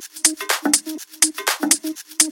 フフフフ。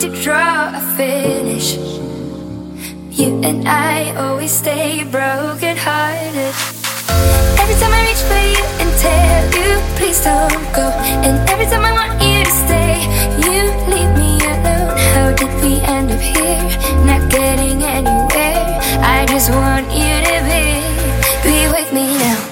to draw a finish. You and I always stay broken hearted. Every time I reach for you and tell you, please don't go. And every time I want you to stay, you leave me alone. How did we end up here? Not getting anywhere. I just want you to be, be with me now.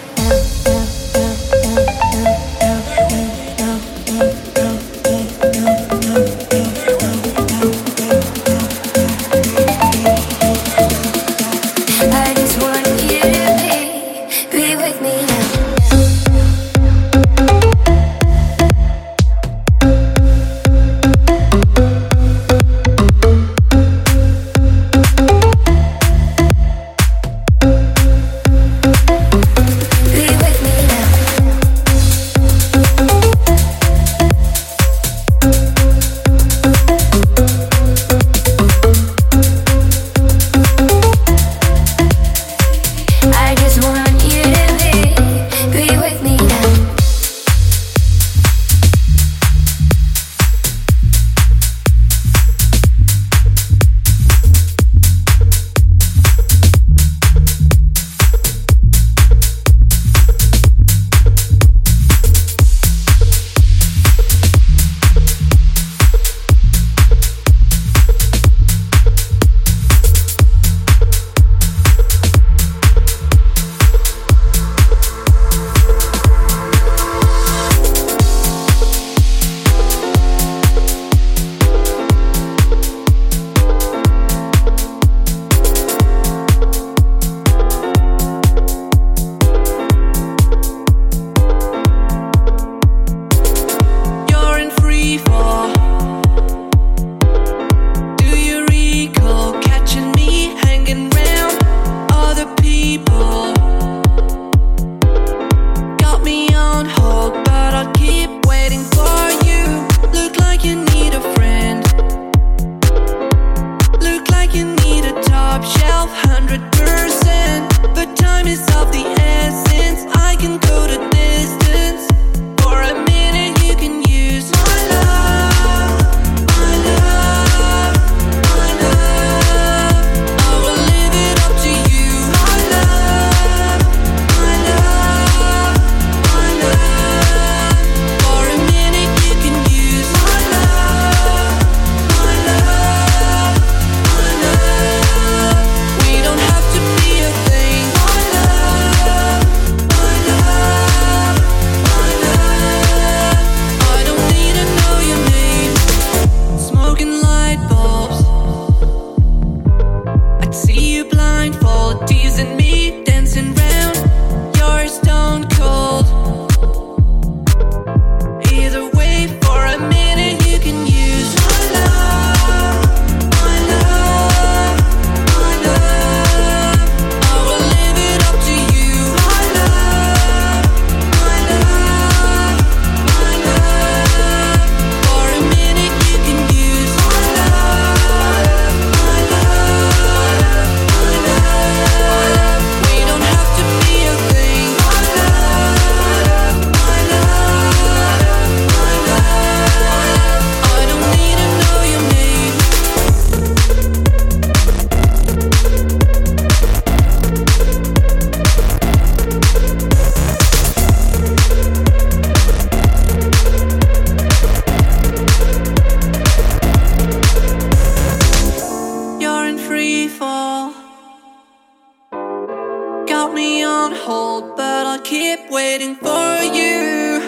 on hold, but I'll keep waiting for you.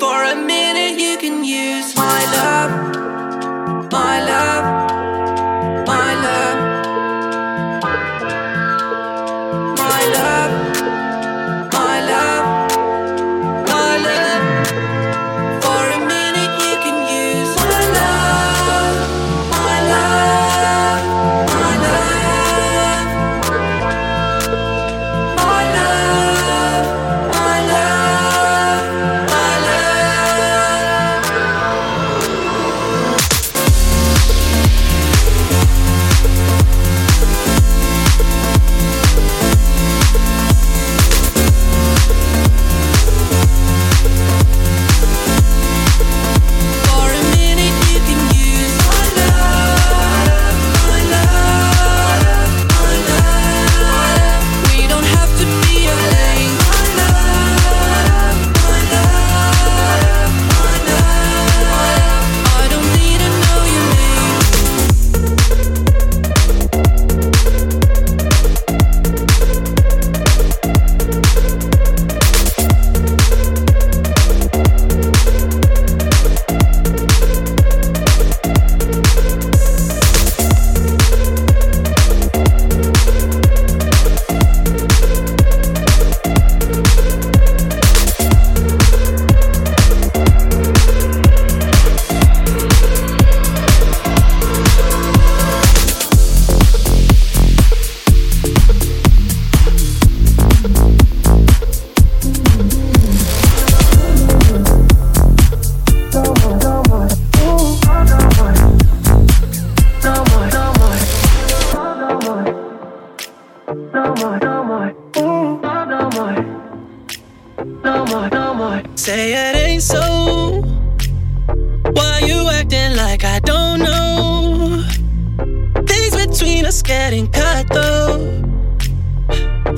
For a minute, you can use my love. more, no more. Say it ain't so. Why you acting like I don't know? Things between us getting cut though.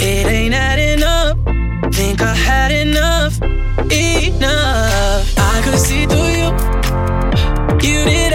It ain't adding up. Think I had enough, enough. I could see through you. You did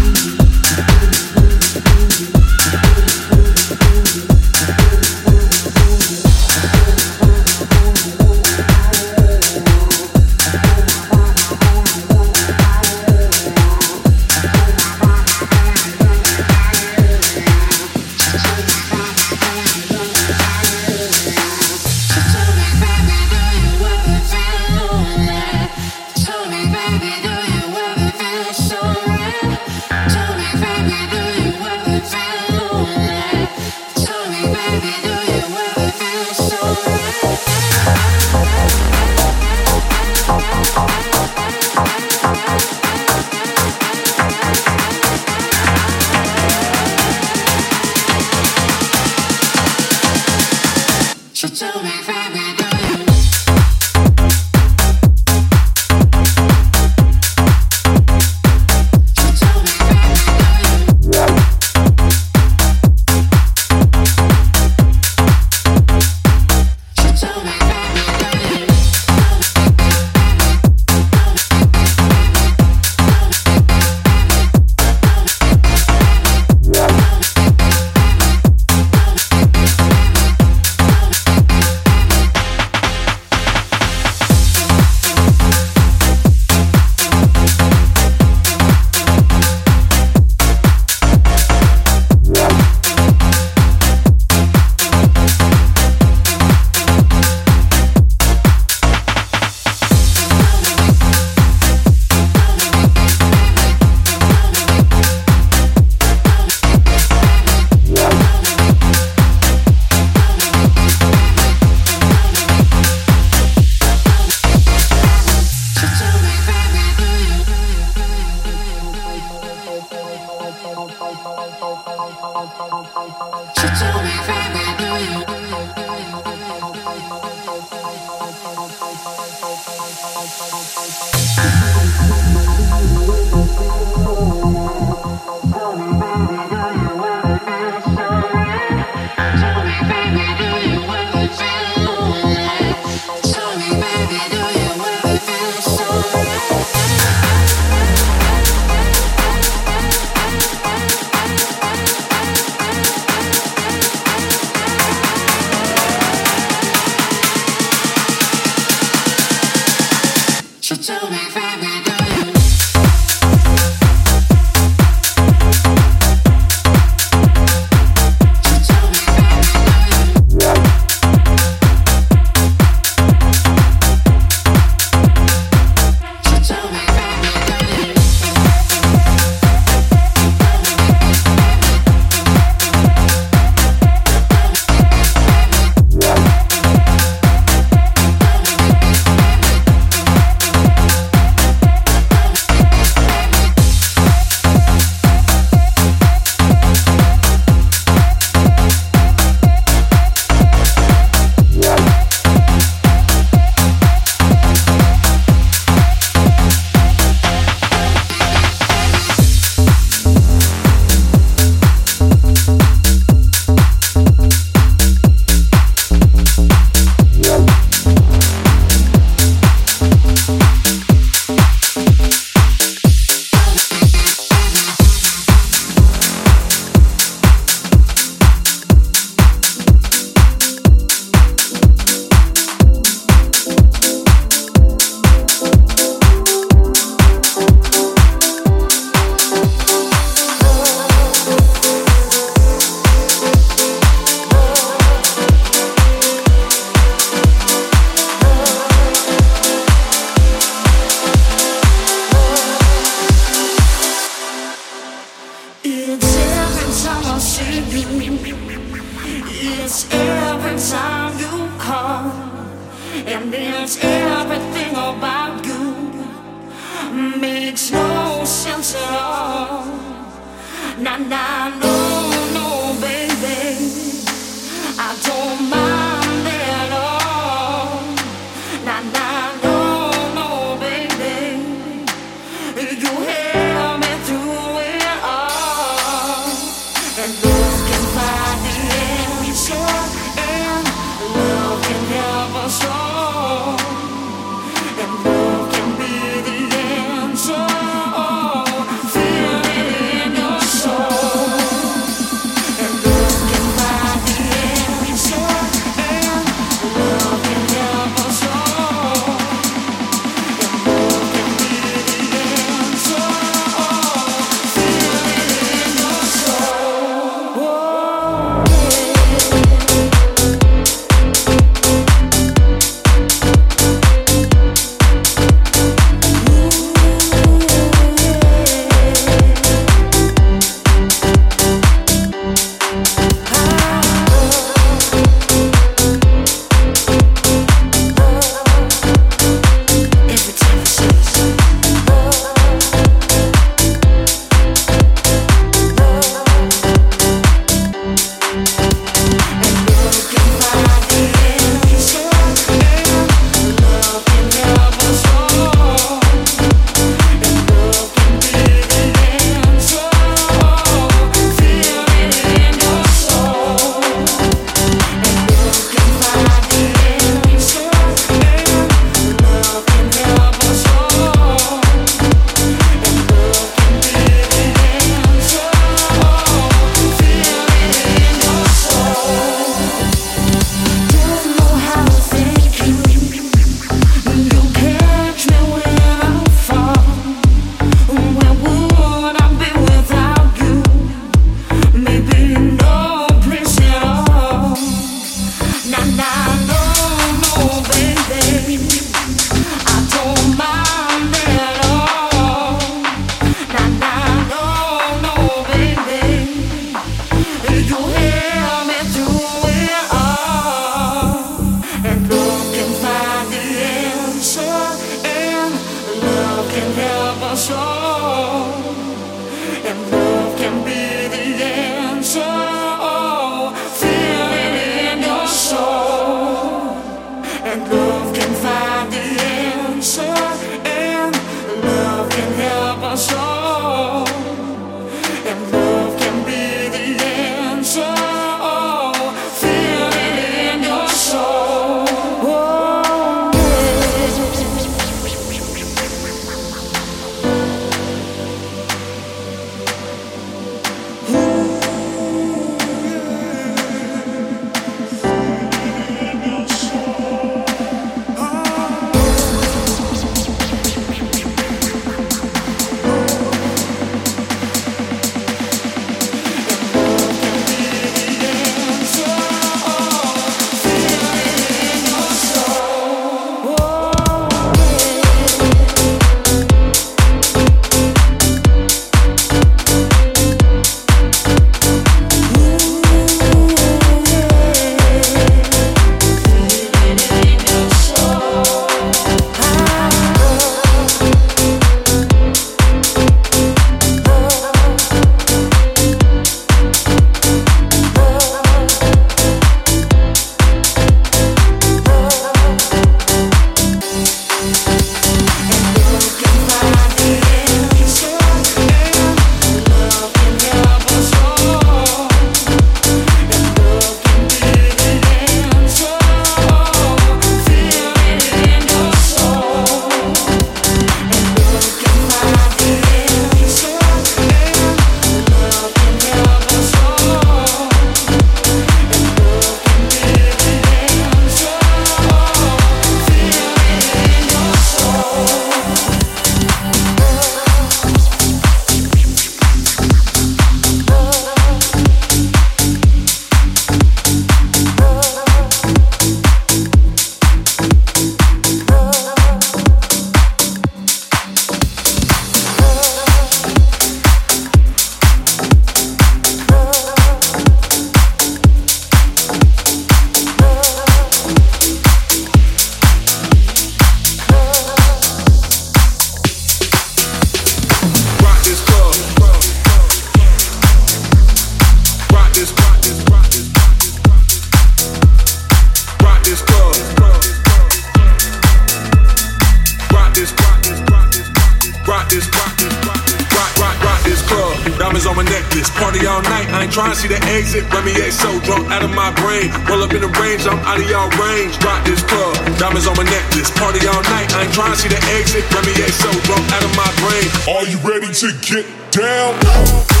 necklace. Party all night, I ain't trying to see the exit. Remy A so drunk out of my brain. Roll up in the range, I'm out of y'all range. Rock this club, diamonds on my necklace. Party all night, I ain't trying to see the exit. Remy A so drunk out of my brain. Are you ready to get down?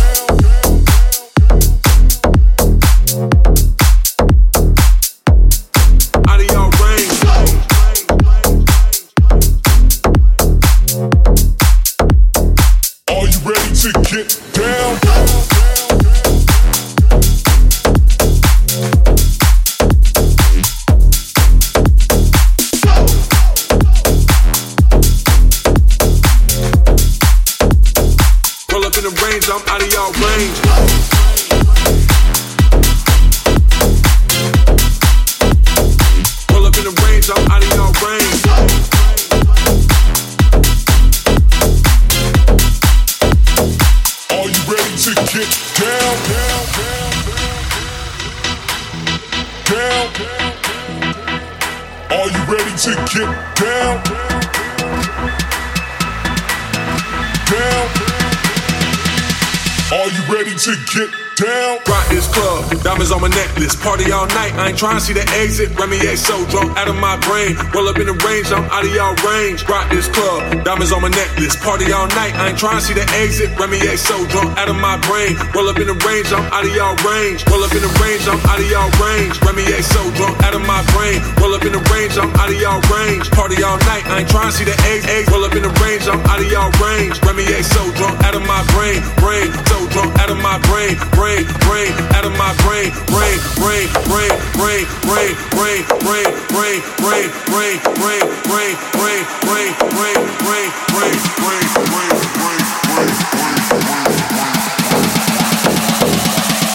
This Party all night, I ain't trying to see the exit. Remy A so drunk out of my brain. Roll up in the range, I'm out of y'all range. Rock this club, diamonds on my necklace. Party all night, I ain't trying to see the exit. Remy A so drunk out of my brain. Roll up in the range, I'm out of y'all range. Roll up in the range, I'm out of y'all range. Remy A so drunk out of my brain. Roll up in the range, I'm out of y'all range. Party all night, I ain't trying to see the exit. Roll up in the range, I'm out of y'all range. Remy A so drunk out of my brain, brain, so drunk out of my brain, brain, brain, out of my brain, brain.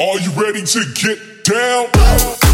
Are you ready to get down?